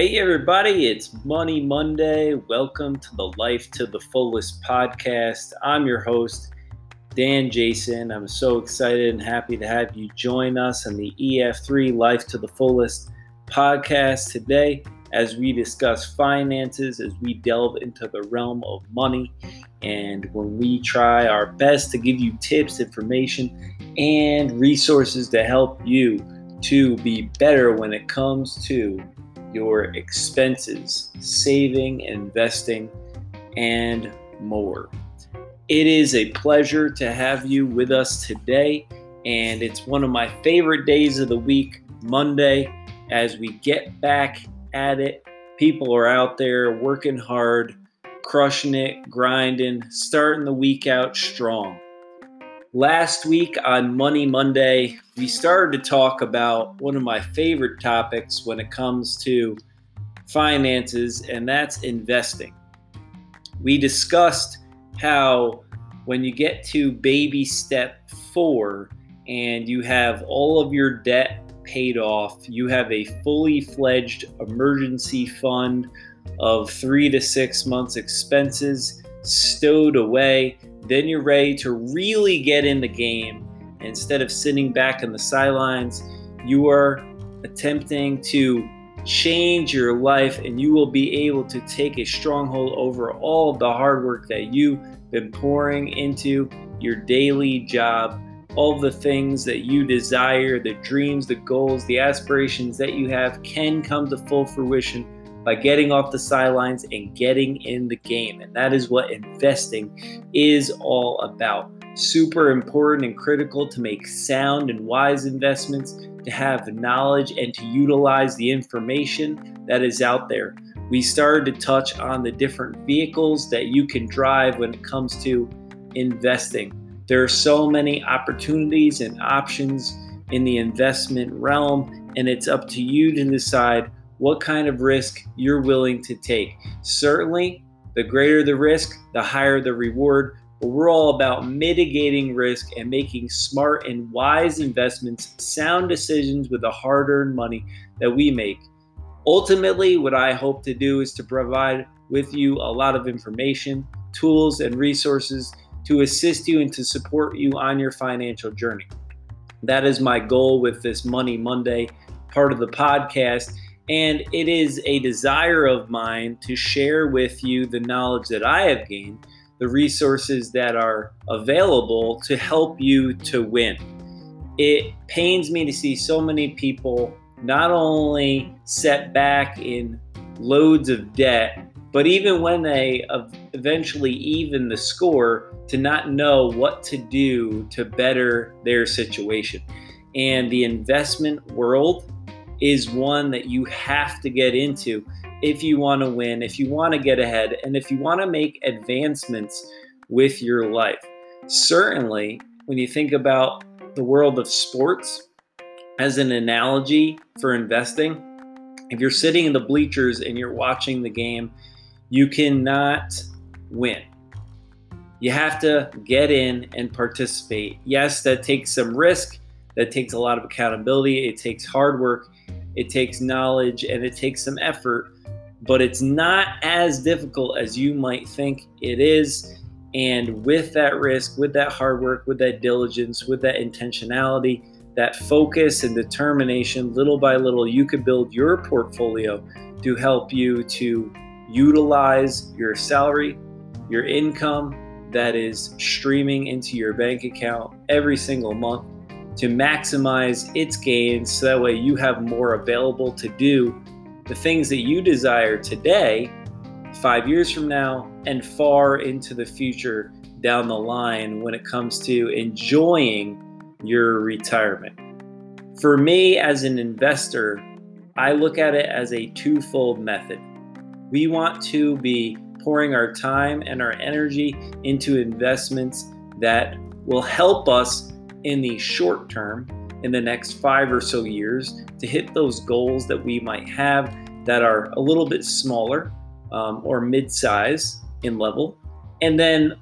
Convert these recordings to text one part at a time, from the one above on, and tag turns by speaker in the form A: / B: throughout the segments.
A: Hey, everybody, it's Money Monday. Welcome to the Life to the Fullest podcast. I'm your host, Dan Jason. I'm so excited and happy to have you join us on the EF3 Life to the Fullest podcast today as we discuss finances, as we delve into the realm of money, and when we try our best to give you tips, information, and resources to help you to be better when it comes to your expenses, saving, investing, and more. It is a pleasure to have you with us today, and it's one of my favorite days of the week, Monday, as we get back at it. People are out there working hard, crushing it, grinding, starting the week out strong. Last week on Money Monday, we started to talk about one of my favorite topics when it comes to finances, and that's investing. We discussed how when you get to baby step four and you have all of your debt paid off, you have a fully fledged emergency fund of three to six months' expenses stowed away then you're ready to really get in the game. Instead of sitting back on the sidelines, you are attempting to change your life and you will be able to take a stronghold over all the hard work that you've been pouring into your daily job, all the things that you desire, the dreams, the goals, the aspirations that you have can come to full fruition by getting off the sidelines and getting in the game. And that is what investing is all about. Super important and critical to make sound and wise investments, to have knowledge and to utilize the information that is out there. We started to touch on the different vehicles that you can drive when it comes to investing. There are so many opportunities and options in the investment realm, and it's up to you to decide what kind of risk you're willing to take. Certainly, the greater the risk, the higher the reward. But we're all about mitigating risk and making smart and wise investments, sound decisions with the hard earned money that we make. Ultimately, what I hope to do is to provide with you a lot of information, tools, and resources to assist you and to support you on your financial journey. That is my goal with this Money Monday part of the podcast and it is a desire of mine to share with you the knowledge that I have gained, the resources that are available to help you to win. It pains me to see so many people not only set back in loads of debt, but even when they eventually even the score, to not know what to do to better their situation. And the investment world is one that you have to get into if you want to win, if you want to get ahead, and if you want to make advancements with your life. Certainly, when you think about the world of sports as an analogy for investing, if you're sitting in the bleachers and you're watching the game, you cannot win. You have to get in and participate. Yes, that takes some risk, that takes a lot of accountability, it takes hard work, it takes knowledge and it takes some effort, but it's not as difficult as you might think it is. And with that risk, with that hard work, with that diligence, with that intentionality, that focus and determination, little by little, you could build your portfolio to help you to utilize your salary, your income that is streaming into your bank account every single month to maximize its gains so that way you have more available to do the things that you desire today, five years from now, and far into the future down the line when it comes to enjoying your retirement. For me, as an investor, I look at it as a twofold method. We want to be pouring our time and our energy into investments that will help us in the short term in the next five or so years to hit those goals that we might have that are a little bit smaller um, or mid size in level. And then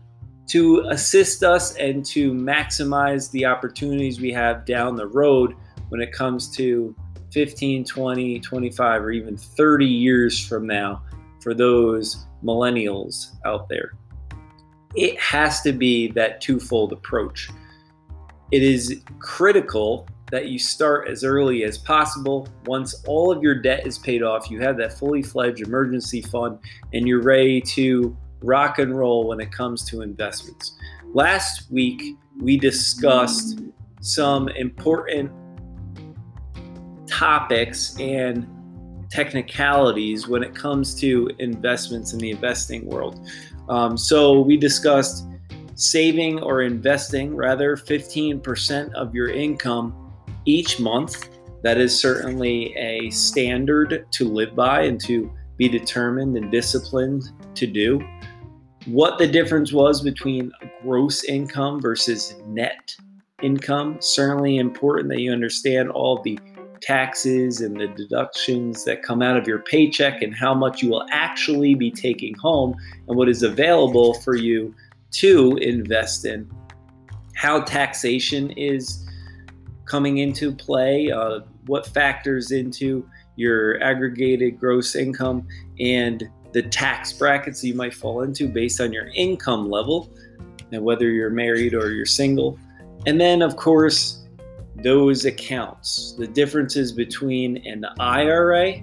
A: to assist us and to maximize the opportunities we have down the road when it comes to 15, 20, 25, or even 30 years from now for those millennials out there. It has to be that twofold approach. It is critical that you start as early as possible. Once all of your debt is paid off, you have that fully fledged emergency fund and you're ready to rock and roll when it comes to investments. Last week, we discussed some important topics and technicalities when it comes to investments in the investing world. Um, so, we discussed saving or investing rather 15% of your income each month. That is certainly a standard to live by and to be determined and disciplined to do. What the difference was between gross income versus net income, certainly important that you understand all the taxes and the deductions that come out of your paycheck and how much you will actually be taking home and what is available for you to invest in. How taxation is coming into play, uh, what factors into your aggregated gross income, and the tax brackets you might fall into based on your income level, and whether you're married or you're single. And then, of course, those accounts, the differences between an IRA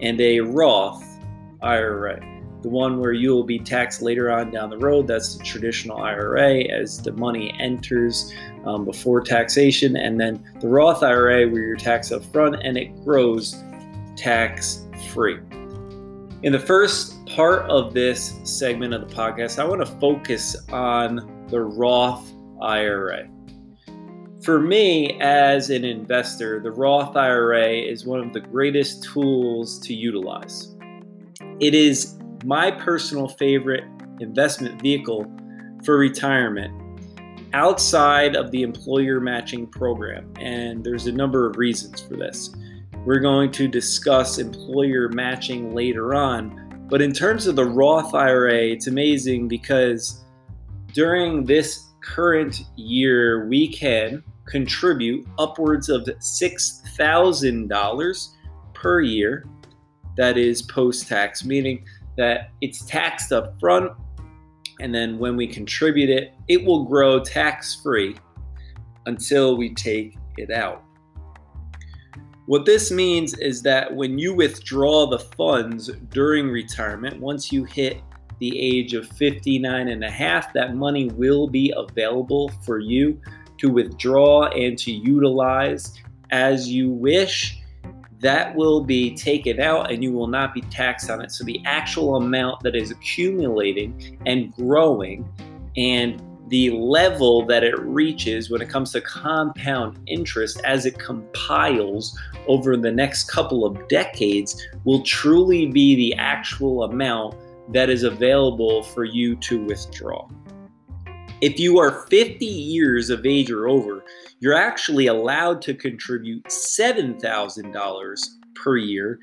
A: and a Roth IRA. The one where you will be taxed later on down the road, that's the traditional IRA as the money enters um, before taxation, and then the Roth IRA where you're taxed up front and it grows tax free. In the first part of this segment of the podcast, I want to focus on the Roth IRA. For me, as an investor, the Roth IRA is one of the greatest tools to utilize. It is my personal favorite investment vehicle for retirement outside of the employer matching program, and there's a number of reasons for this. We're going to discuss employer matching later on, but in terms of the Roth IRA, it's amazing because during this current year, we can contribute upwards of $6,000 per year. That is post tax, meaning that it's taxed up front, and then when we contribute it, it will grow tax free until we take it out. What this means is that when you withdraw the funds during retirement, once you hit the age of 59 and a half, that money will be available for you to withdraw and to utilize as you wish, that will be taken out and you will not be taxed on it. So the actual amount that is accumulating and growing and the level that it reaches when it comes to compound interest as it compiles over the next couple of decades will truly be the actual amount that is available for you to withdraw. If you are 50 years of age or over, you're actually allowed to contribute $7,000 per year,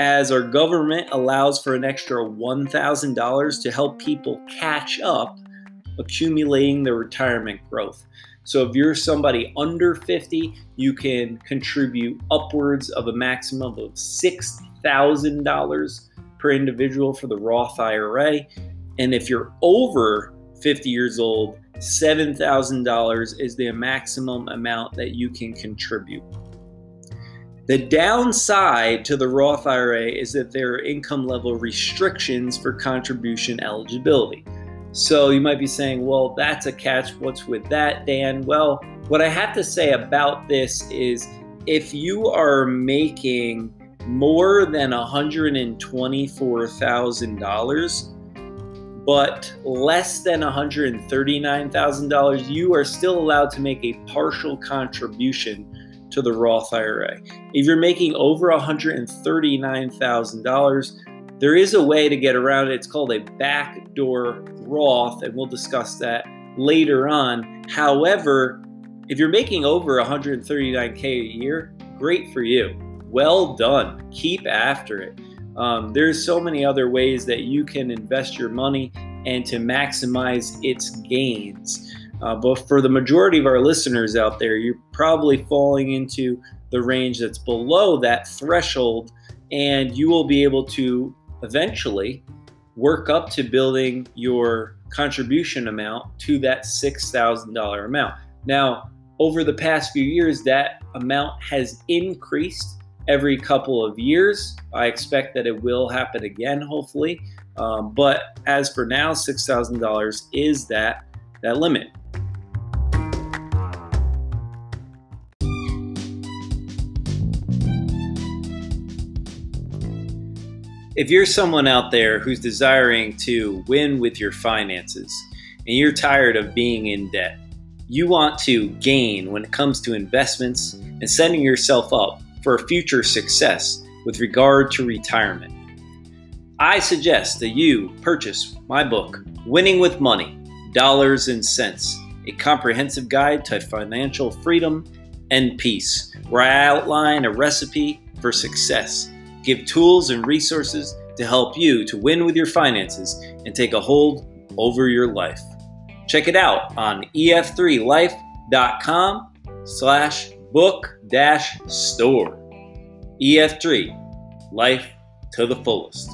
A: as our government allows for an extra $1,000 to help people catch up accumulating their retirement growth. So if you're somebody under 50, you can contribute upwards of a maximum of $6,000 per individual for the Roth IRA. And if you're over 50 years old, $7,000 is the maximum amount that you can contribute. The downside to the Roth IRA is that there are income level restrictions for contribution eligibility. So you might be saying, well, that's a catch. What's with that, Dan? Well, what I have to say about this is if you are making more than $124,000, but less than $139,000, you are still allowed to make a partial contribution to the Roth IRA. If you're making over $139,000, there is a way to get around it. It's called a backdoor Roth, and we'll discuss that later on. However, If you're making over 139K a year, great for you. Well done. Keep after it. Um, there's so many other ways that you can invest your money and to maximize its gains. Uh, but for the majority of our listeners out there, you're probably falling into the range that's below that threshold, and you will be able to eventually work up to building your contribution amount to that $6,000 amount. Now, over the past few years, that amount has increased every couple of years. I expect that it will happen again, hopefully. Um, but as for now, $6,000 is that, that limit. If you're someone out there who's desiring to win with your finances and you're tired of being in debt, you want to gain when it comes to investments and setting yourself up for future success with regard to retirement. I suggest that you purchase my book, Winning with Money Dollars and Cents, a comprehensive guide to financial freedom and peace, where I outline a recipe for success give tools and resources to help you to win with your finances and take a hold over your life. Check it out on ef3life.com slash book dash store. EF3, life to the fullest.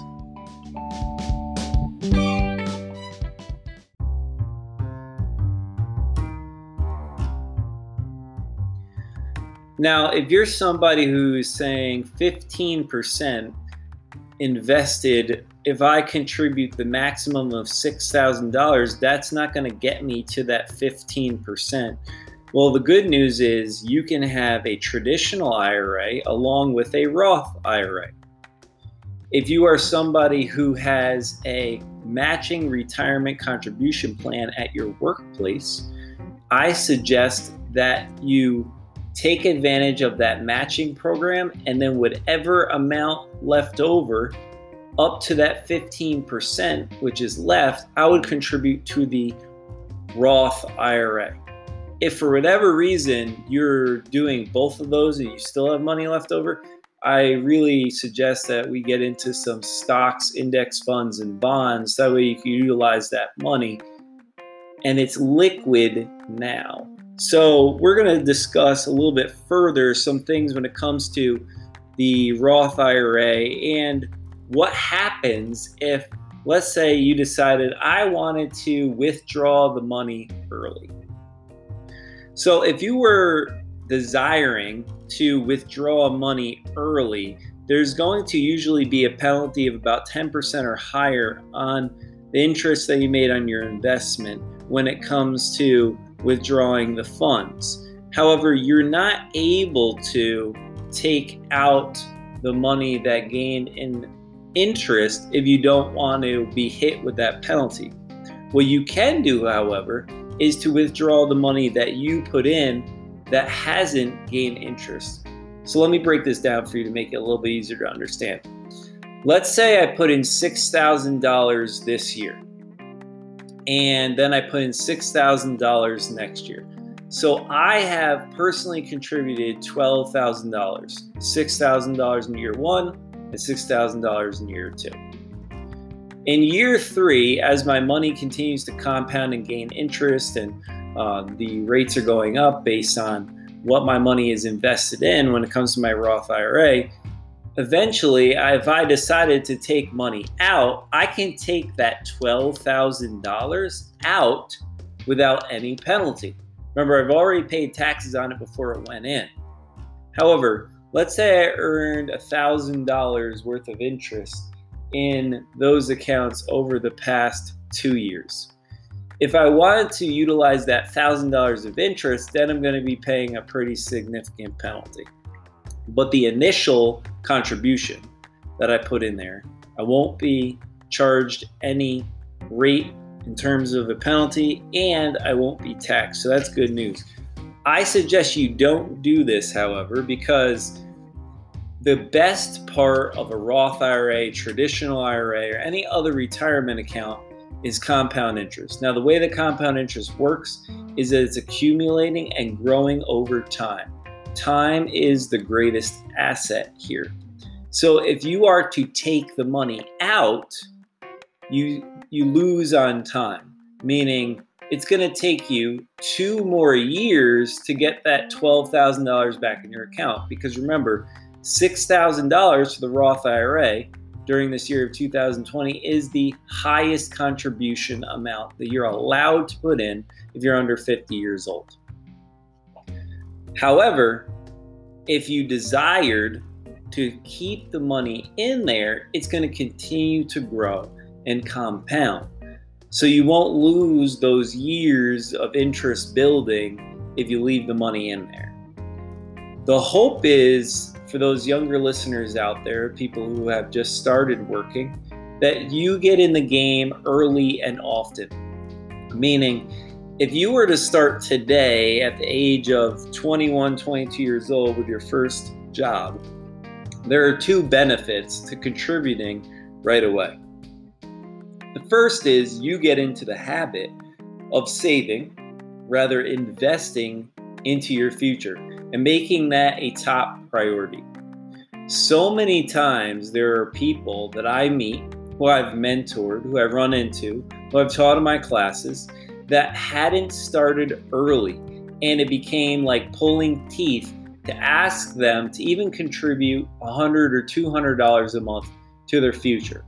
A: Now, if you're somebody who's saying 15% invested, if I contribute the maximum of $6,000, that's not going to get me to that 15%. Well, the good news is you can have a traditional IRA along with a Roth IRA. If you are somebody who has a matching retirement contribution plan at your workplace, I suggest that you take advantage of that matching program, and then whatever amount left over, up to that 15%, which is left, I would contribute to the Roth IRA. If for whatever reason you're doing both of those and you still have money left over, I really suggest that we get into some stocks, index funds, and bonds. That way you can utilize that money and it's liquid now. So, we're going to discuss a little bit further some things when it comes to the Roth IRA and what happens if, let's say, you decided I wanted to withdraw the money early. So, if you were desiring to withdraw money early, there's going to usually be a penalty of about 10% or higher on the interest that you made on your investment when it comes to withdrawing the funds. However, you're not able to take out the money that gained in interest if you don't want to be hit with that penalty. What you can do, however, is to withdraw the money that you put in that hasn't gained interest. So let me break this down for you to make it a little bit easier to understand. Let's say I put in $6,000 this year and then I put in $6,000 next year. So I have personally contributed $12,000, $6,000 in year one and $6,000 in year two. In year three, as my money continues to compound and gain interest, and uh, the rates are going up based on what my money is invested in when it comes to my Roth IRA, eventually, if I decided to take money out, I can take that $12,000 out without any penalty. Remember, I've already paid taxes on it before it went in. However, let's say I earned $1,000 worth of interest in those accounts over the past two years. If I wanted to utilize that $1,000 of interest, then I'm going to be paying a pretty significant penalty. But the initial contribution that I put in there, I won't be charged any rate in terms of a penalty and I won't be taxed. So that's good news. I suggest you don't do this, however, because the best part of a Roth IRA, traditional IRA, or any other retirement account is compound interest. Now, the way that compound interest works is that it's accumulating and growing over time. Time is the greatest asset here. So if you are to take the money out, you you lose on time, meaning it's going to take you two more years to get that $12,000 back in your account because remember, $6,000 for the Roth IRA during this year of 2020 is the highest contribution amount that you're allowed to put in if you're under 50 years old. However, if you desired to keep the money in there, it's going to continue to grow and compound. So you won't lose those years of interest building if you leave the money in there. The hope is for those younger listeners out there, people who have just started working, that you get in the game early and often. Meaning, if you were to start today at the age of 21, 22 years old with your first job, there are two benefits to contributing right away. The first is you get into the habit of saving, rather investing into your future and making that a top priority. So many times there are people that I meet who I've mentored, who I've run into, who I've taught in my classes that hadn't started early and it became like pulling teeth to ask them to even contribute 100 or 200 dollars a month to their future.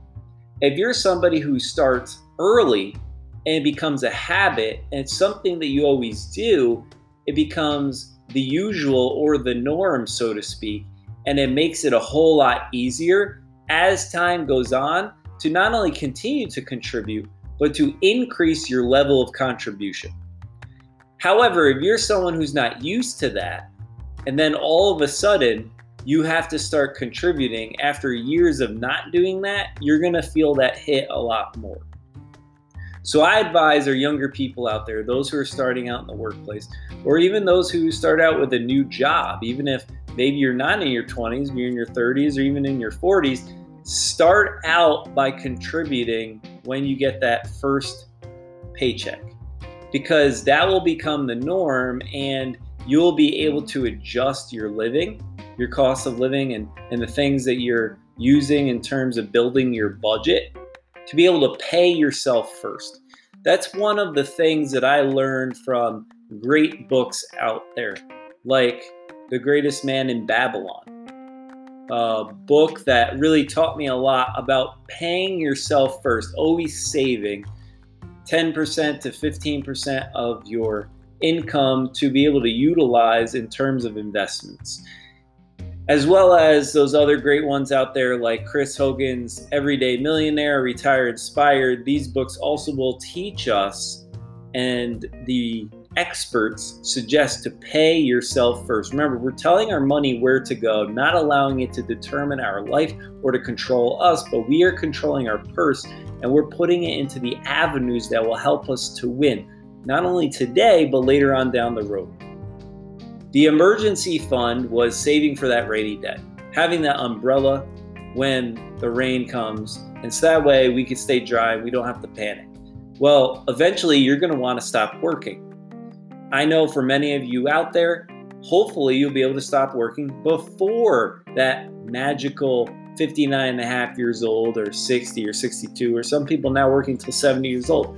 A: If you're somebody who starts early and it becomes a habit and it's something that you always do, it becomes the usual or the norm, so to speak, and it makes it a whole lot easier as time goes on to not only continue to contribute, but to increase your level of contribution. However, if you're someone who's not used to that, and then all of a sudden you have to start contributing after years of not doing that, you're to feel that hit a lot more. So I advise our younger people out there, those who are starting out in the workplace, or even those who start out with a new job, even if maybe you're not in your 20s, you're in your 30s, or even in your 40s, start out by contributing when you get that first paycheck. Because that will become the norm and you'll be able to adjust your living, your cost of living, and, and the things that you're using in terms of building your budget to be able to pay yourself first. That's one of the things that I learned from great books out there, like The Greatest Man in Babylon, a book that really taught me a lot about paying yourself first, always saving 10% to 15% of your income to be able to utilize in terms of investments as well as those other great ones out there like Chris Hogan's Everyday Millionaire, Retire Inspired. These books also will teach us, and the experts suggest to pay yourself first. Remember, we're telling our money where to go, not allowing it to determine our life or to control us, but we are controlling our purse and we're putting it into the avenues that will help us to win, not only today, but later on down the road. The emergency fund was saving for that rainy day, having that umbrella when the rain comes, and so that way we can stay dry, we don't have to panic. Well, eventually you're going to want to stop working. I know for many of you out there, hopefully you'll be able to stop working before that magical 59 and a half years old or 60 or 62 or some people now working till 70 years old.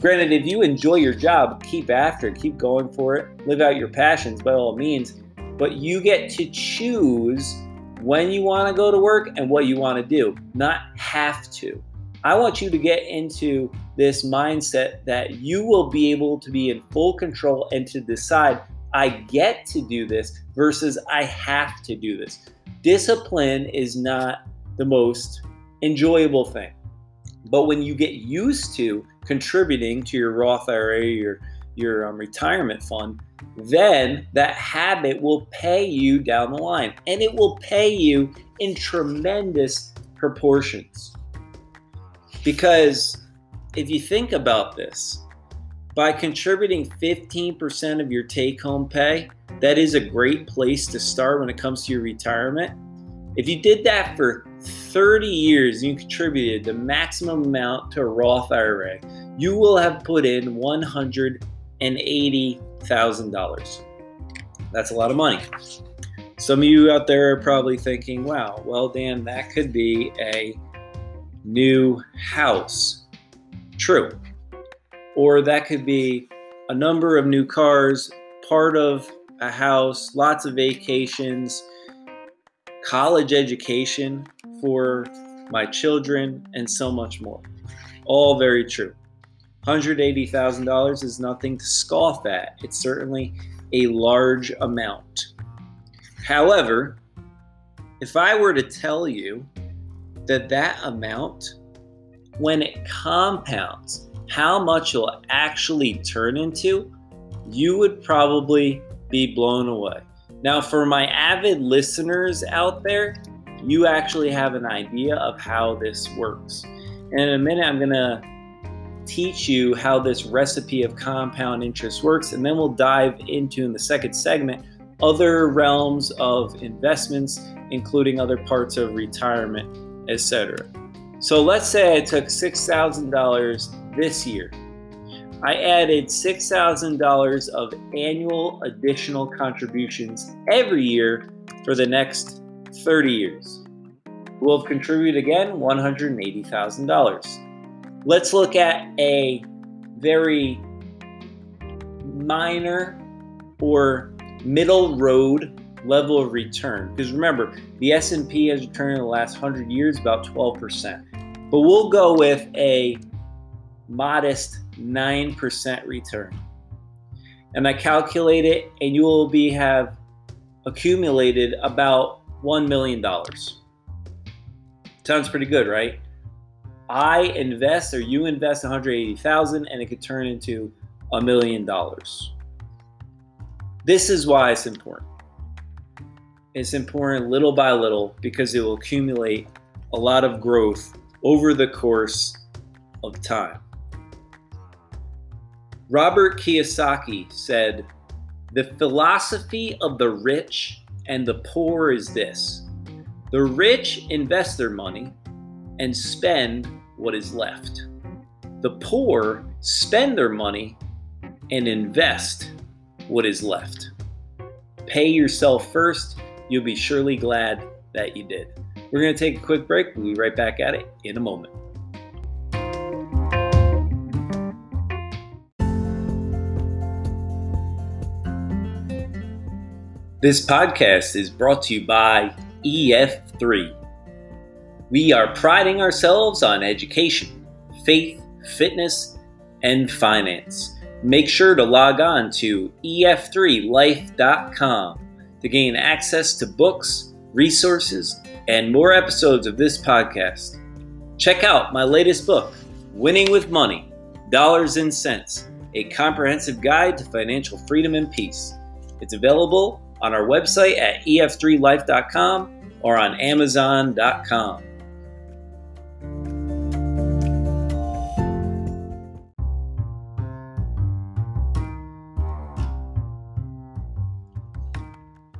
A: Granted, if you enjoy your job, keep after it, keep going for it, live out your passions by all means, but you get to choose when you want to go to work and what you want to do, not have to. I want you to get into this mindset that you will be able to be in full control and to decide, I get to do this versus I have to do this. Discipline is not the most enjoyable thing. But when you get used to contributing to your Roth IRA, your your um, retirement fund, then that habit will pay you down the line, and it will pay you in tremendous proportions. Because if you think about this, by contributing 15% of your take home pay, that is a great place to start when it comes to your retirement. If you did that for 30 years you contributed the maximum amount to a Roth IRA, you will have put in $180,000. That's a lot of money. Some of you out there are probably thinking, wow, well, Dan, that could be a new house. True. Or that could be a number of new cars, part of a house, lots of vacations, college education for my children, and so much more. All very true. $180,000 is nothing to scoff at. It's certainly a large amount. However, if I were to tell you that that amount, when it compounds, how much you'll actually turn into, you would probably be blown away. Now, for my avid listeners out there, you actually have an idea of how this works. And in a minute, I'm going to teach you how this recipe of compound interest works, and then we'll dive into, in the second segment, other realms of investments, including other parts of retirement, etc. So let's say I took $6,000 this year. I added $6,000 of annual additional contributions every year for the next 30 years. We'll have contributed again $180,000. Let's look at a very minor or middle road level of return because remember the s&p has returned in the last 100 years about 12% but we'll go with a modest 9% return and i calculate it and you will be have accumulated about $1 million sounds pretty good right i invest or you invest 180000 and it could turn into a million dollars this is why it's important. It's important little by little because it will accumulate a lot of growth over the course of time. Robert Kiyosaki said, The philosophy of the rich and the poor is this the rich invest their money and spend what is left. The poor spend their money and invest what is left. Pay yourself first. You'll be surely glad that you did. We're going to take a quick break. We'll be right back at it in a moment. This podcast is brought to you by EF3. We are priding ourselves on education, faith, fitness, and finance make sure to log on to ef3life.com to gain access to books, resources, and more episodes of this podcast. Check out my latest book, Winning with Money Dollars and Cents, a comprehensive guide to financial freedom and peace. It's available on our website at ef3life.com or on amazon.com.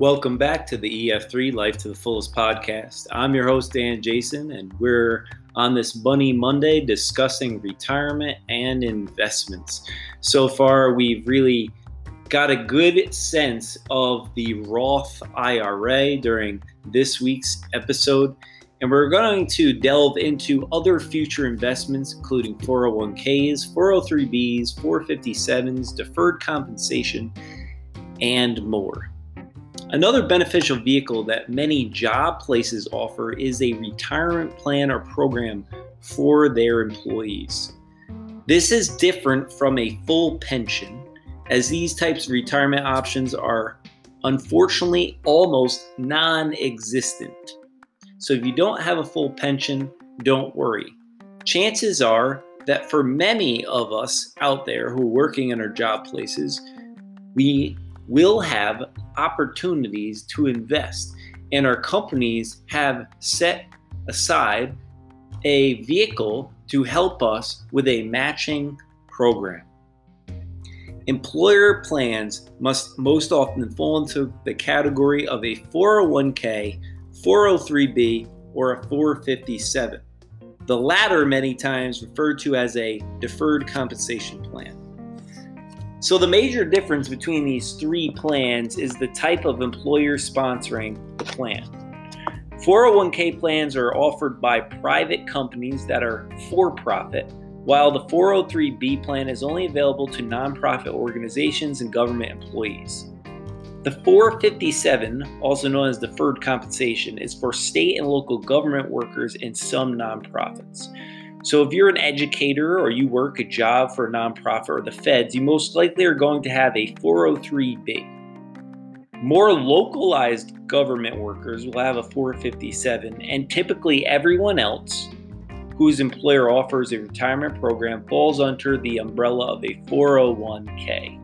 A: Welcome back to the EF3 Life to the Fullest podcast. I'm your host, Dan Jason, and we're on this Money Monday discussing retirement and investments. So far, we've really got a good sense of the Roth IRA during this week's episode. And we're going to delve into other future investments, including 401ks, 403bs, 457s, deferred compensation, and more. Another beneficial vehicle that many job places offer is a retirement plan or program for their employees. This is different from a full pension, as these types of retirement options are unfortunately almost non existent. So if you don't have a full pension, don't worry. Chances are that for many of us out there who are working in our job places, we will have opportunities to invest, and our companies have set aside a vehicle to help us with a matching program. Employer plans must most often fall into the category of a 401k, 403b, or a 457. The latter, many times referred to as a deferred compensation plan. So, the major difference between these three plans is the type of employer sponsoring the plan. 401k plans are offered by private companies that are for profit, while the 403b plan is only available to nonprofit organizations and government employees. The 457, also known as deferred compensation, is for state and local government workers and some nonprofits. So, if you're an educator or you work a job for a nonprofit or the feds, you most likely are going to have a 403b. More localized government workers will have a 457, and typically everyone else whose employer offers a retirement program falls under the umbrella of a 401k.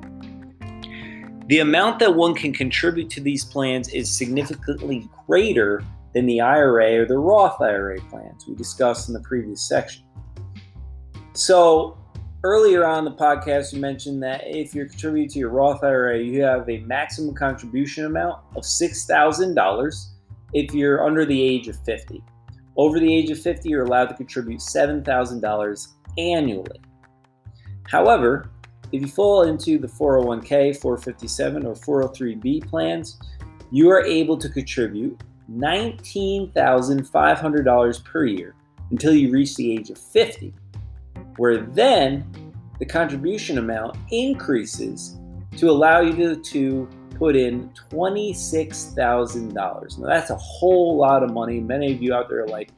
A: The amount that one can contribute to these plans is significantly greater than the IRA or the Roth IRA plans we discussed in the previous section. So, earlier on the podcast, you mentioned that if you're contributing to your Roth IRA, you have a maximum contribution amount of $6,000 if you're under the age of 50. Over the age of 50, you're allowed to contribute $7,000 annually. However, if you fall into the 401k, 457, or 403b plans, you are able to contribute $19,500 per year until you reach the age of 50, where then the contribution amount increases to allow you to, to put in $26,000. Now, that's a whole lot of money. Many of you out there are like,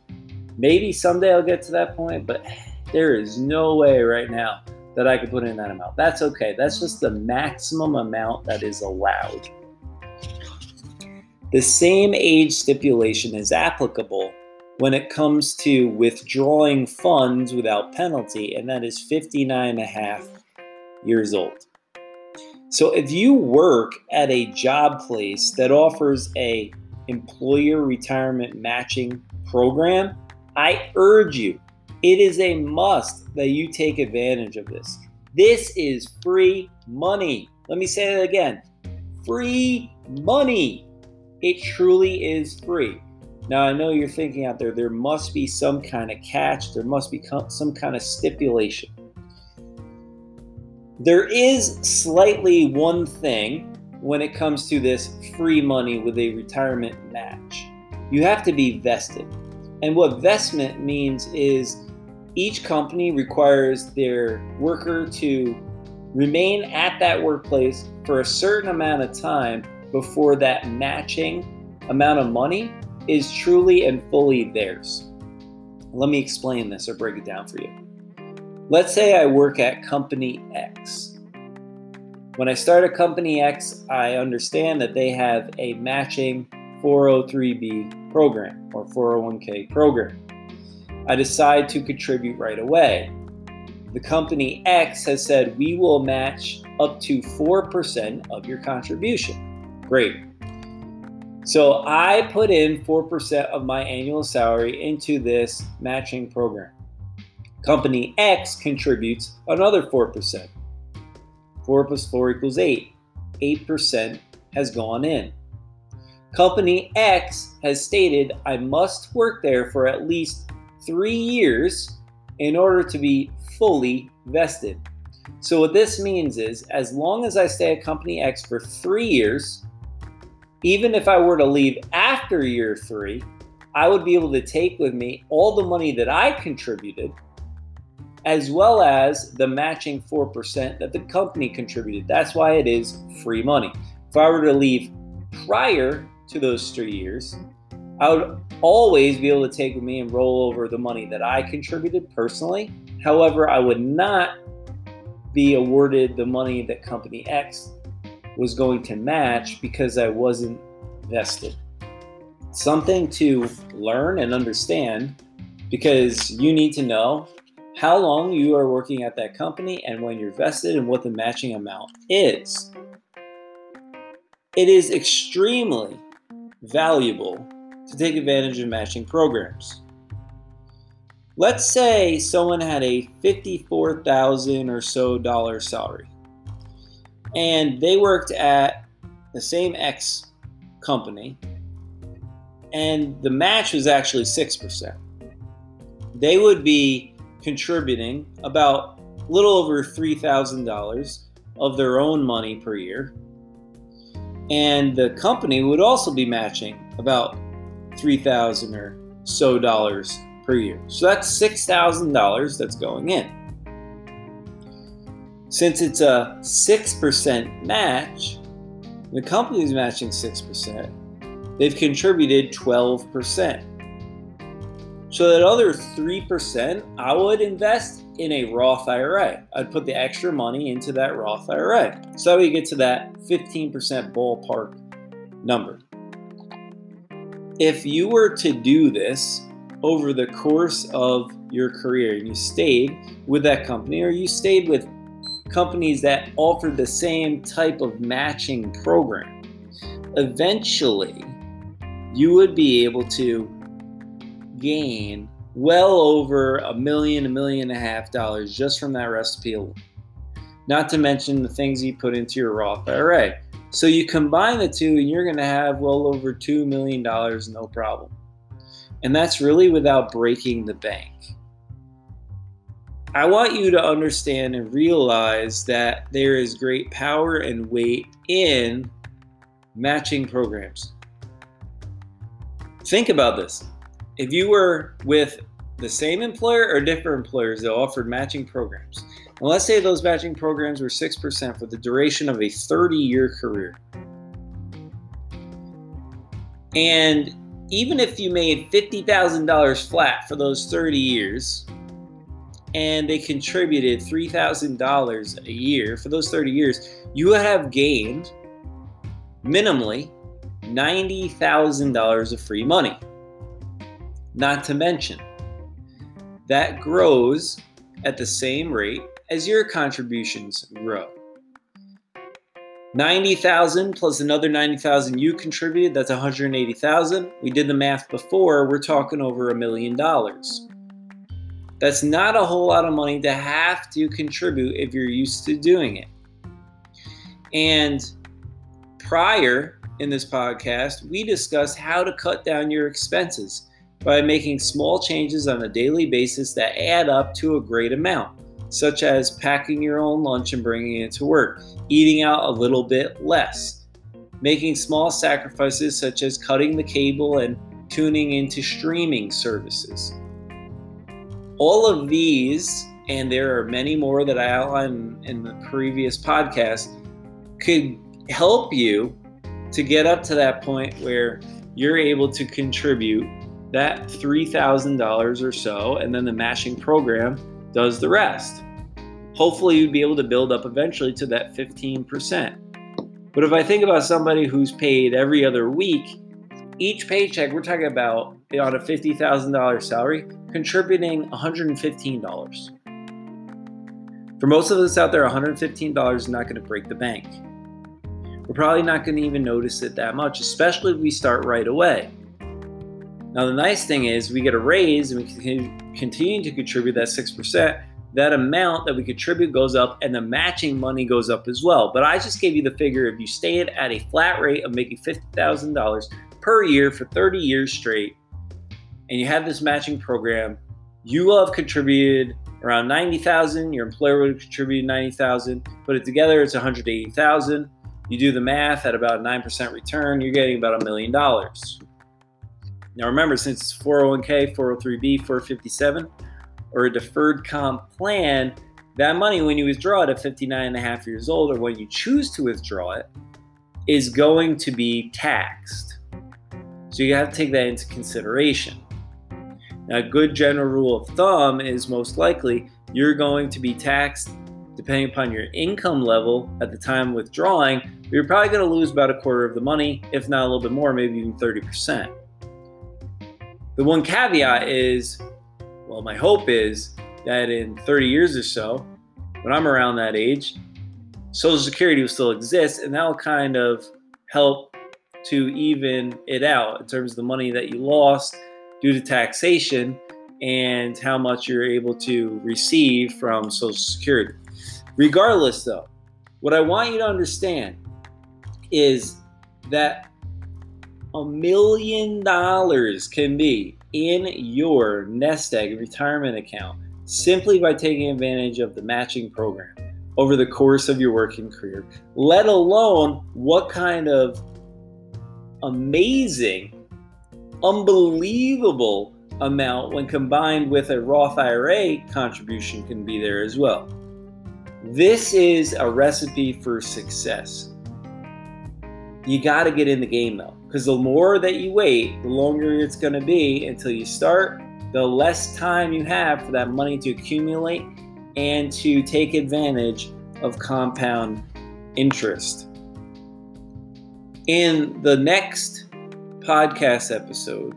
A: maybe someday I'll get to that point, but there is no way right now that I could put in that amount. That's okay. That's just the maximum amount that is allowed. The same age stipulation is applicable when it comes to withdrawing funds without penalty, and that is 59 and a half years old. So if you work at a job place that offers a employer retirement matching program, I urge you it is a must that you take advantage of this. This is free money. Let me say that again free money. It truly is free. Now, I know you're thinking out there, there must be some kind of catch, there must be some kind of stipulation. There is slightly one thing when it comes to this free money with a retirement match. You have to be vested. And what vestment means is each company requires their worker to remain at that workplace for a certain amount of time before that matching amount of money is truly and fully theirs. Let me explain this or break it down for you. Let's say I work at company X. When I start a company X, I understand that they have a matching 403b program or 401k program. I decide to contribute right away. The company X has said we will match up to 4% of your contribution. Great. So I put in 4% of my annual salary into this matching program. Company X contributes another 4%. 4 plus 4 equals 8. 8% has gone in. Company X has stated I must work there for at least three years in order to be fully vested. So, what this means is as long as I stay at Company X for three years, even if I were to leave after year three, I would be able to take with me all the money that I contributed, as well as the matching 4% that the company contributed. That's why it is free money. If I were to leave prior to those three years, I would always be able to take with me and roll over the money that I contributed personally. However, I would not be awarded the money that company X was going to match because I wasn't vested. Something to learn and understand because you need to know how long you are working at that company and when you're vested and what the matching amount is. It is extremely valuable to take advantage of matching programs. Let's say someone had a 54,000 or so dollar salary and they worked at the same X company and the match was actually 6%. They would be contributing about a little over $3,000 of their own money per year. And the company would also be matching about 3000 or so dollars per year. So that's $6,000 that's going in. Since it's a 6% match, the company is matching 6%, they've contributed 12%. So that other 3%, I would invest in a Roth IRA. I'd put the extra money into that Roth IRA. So we get to that 15% ballpark number. If you were to do this over the course of your career and you stayed with that company or you stayed with companies that offered the same type of matching program, eventually you would be able to gain well over a million, a million and a half dollars just from that recipe alone. Not to mention the things you put into your Roth IRA. So you combine the two and you're going to have well over $2 million, no problem. And that's really without breaking the bank. I want you to understand and realize that there is great power and weight in matching programs. Think about this. If you were with the same employer or different employers that offered matching programs, and let's say those matching programs were 6% for the duration of a 30 year career. And even if you made $50,000 flat for those 30 years, and they contributed $3,000 a year for those 30 years, you would have gained minimally $90,000 of free money. Not to mention, that grows at the same rate as your contributions grow. 90,000 plus another 90,000 you contributed, that's 180,000. We did the math before, we're talking over a million dollars. That's not a whole lot of money to have to contribute if you're used to doing it. And prior in this podcast, we discussed how to cut down your expenses by making small changes on a daily basis that add up to a great amount, such as packing your own lunch and bringing it to work, eating out a little bit less, making small sacrifices such as cutting the cable and tuning into streaming services. All of these, and there are many more that I outlined in the previous podcast, could help you to get up to that point where you're able to contribute that $3,000 or so, and then the matching program does the rest. Hopefully, you'd be able to build up eventually to that 15%. But if I think about somebody who's paid every other week, each paycheck, we're talking about on a $50,000 salary, contributing $115. For most of us out there, $115 is not going to break the bank. We're probably not going to even notice it that much, especially if we start right away. Now, the nice thing is we get a raise and we can continue to contribute that 6%. That amount that we contribute goes up and the matching money goes up as well. But I just gave you the figure if you stay at a flat rate of making $50,000 per year for 30 years straight, and you have this matching program, you will have contributed around 90,000. Your employer would contribute 90,000. Put it together, it's 180,000. You do the math at about 9% return, you're getting about a million dollars. Now remember, since it's 401k, 403b, 457, or a deferred comp plan, that money, when you withdraw it at 59 and a half years old, or when you choose to withdraw it, is going to be taxed. So you have to take that into consideration. Now, a good general rule of thumb is most likely you're going to be taxed depending upon your income level at the time withdrawing. You're probably going to lose about a quarter of the money, if not a little bit more, maybe even 30%. The one caveat is well, my hope is that in 30 years or so, when I'm around that age, Social Security will still exist, and that will kind of help to even it out in terms of the money that you lost due to taxation and how much you're able to receive from Social Security. Regardless, though, what I want you to understand is that a million dollars can be in your nest egg retirement account simply by taking advantage of the matching program over the course of your working career, let alone what kind of amazing, unbelievable amount when combined with a Roth IRA contribution can be there as well. This is a recipe for success. You got to get in the game though, because the more that you wait, the longer it's going to be until you start, the less time you have for that money to accumulate and to take advantage of compound interest. In the next podcast episode,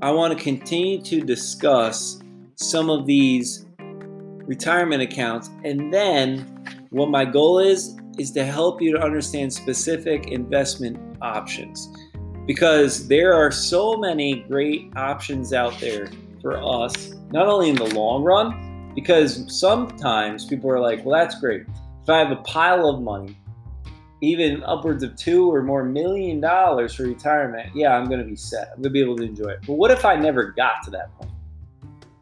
A: I want to continue to discuss some of these retirement accounts and then what my goal is is to help you to understand specific investment options because there are so many great options out there for us not only in the long run because sometimes people are like well that's great if i have a pile of money even upwards of two or more million dollars for retirement, yeah, I'm going to be set. I'm going to be able to enjoy it. But what if I never got to that point?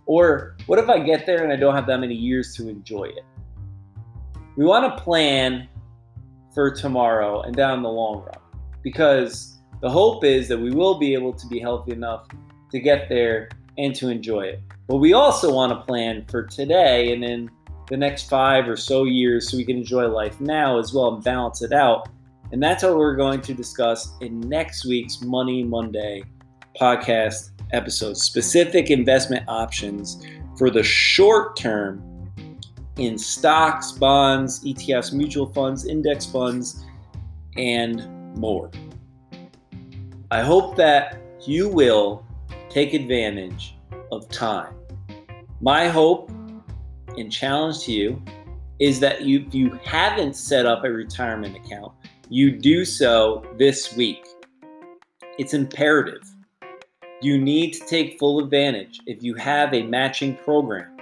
A: Or what if I get there and I don't have that many years to enjoy it? We want to plan for tomorrow and down the long run because the hope is that we will be able to be healthy enough to get there and to enjoy it. But we also want to plan for today and then the next five or so years so we can enjoy life now as well and balance it out. And that's what we're going to discuss in next week's Money Monday podcast episode specific investment options for the short term in stocks, bonds, ETFs, mutual funds, index funds, and more. I hope that you will take advantage of time. My hope and challenge to you is that you, if you haven't set up a retirement account, you do so this week. It's imperative. You need to take full advantage if you have a matching program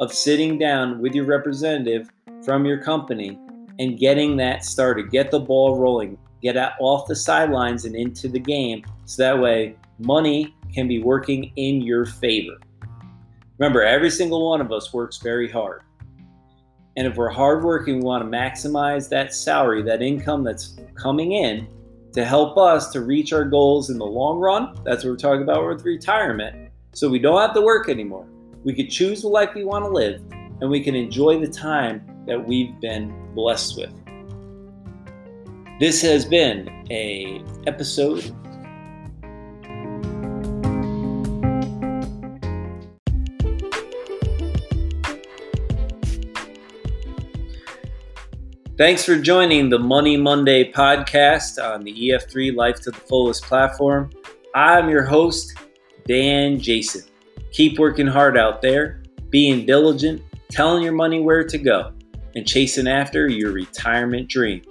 A: of sitting down with your representative from your company and getting that started. Get the ball rolling. Get off the sidelines and into the game so that way money can be working in your favor. Remember, every single one of us works very hard. And if we're hardworking, we want to maximize that salary, that income that's coming in to help us to reach our goals in the long run. That's what we're talking about with retirement. So we don't have to work anymore. We can choose the life we want to live and we can enjoy the time that we've been blessed with. This has been a episode Thanks for joining the Money Monday podcast on the EF3 Life to the Fullest platform. I'm your host, Dan Jason. Keep working hard out there, being diligent, telling your money where to go, and chasing after your retirement dream.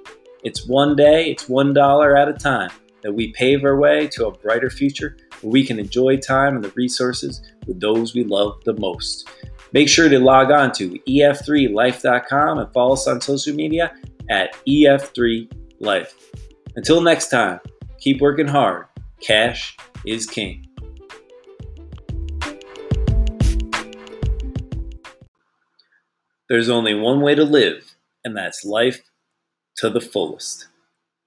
A: It's one day, it's one dollar at a time that we pave our way to a brighter future where we can enjoy time and the resources with those we love the most. Make sure to log on to ef3life.com and follow us on social media at ef3life. Until next time, keep working hard. Cash is king. There's only one way to live, and that's life to the fullest.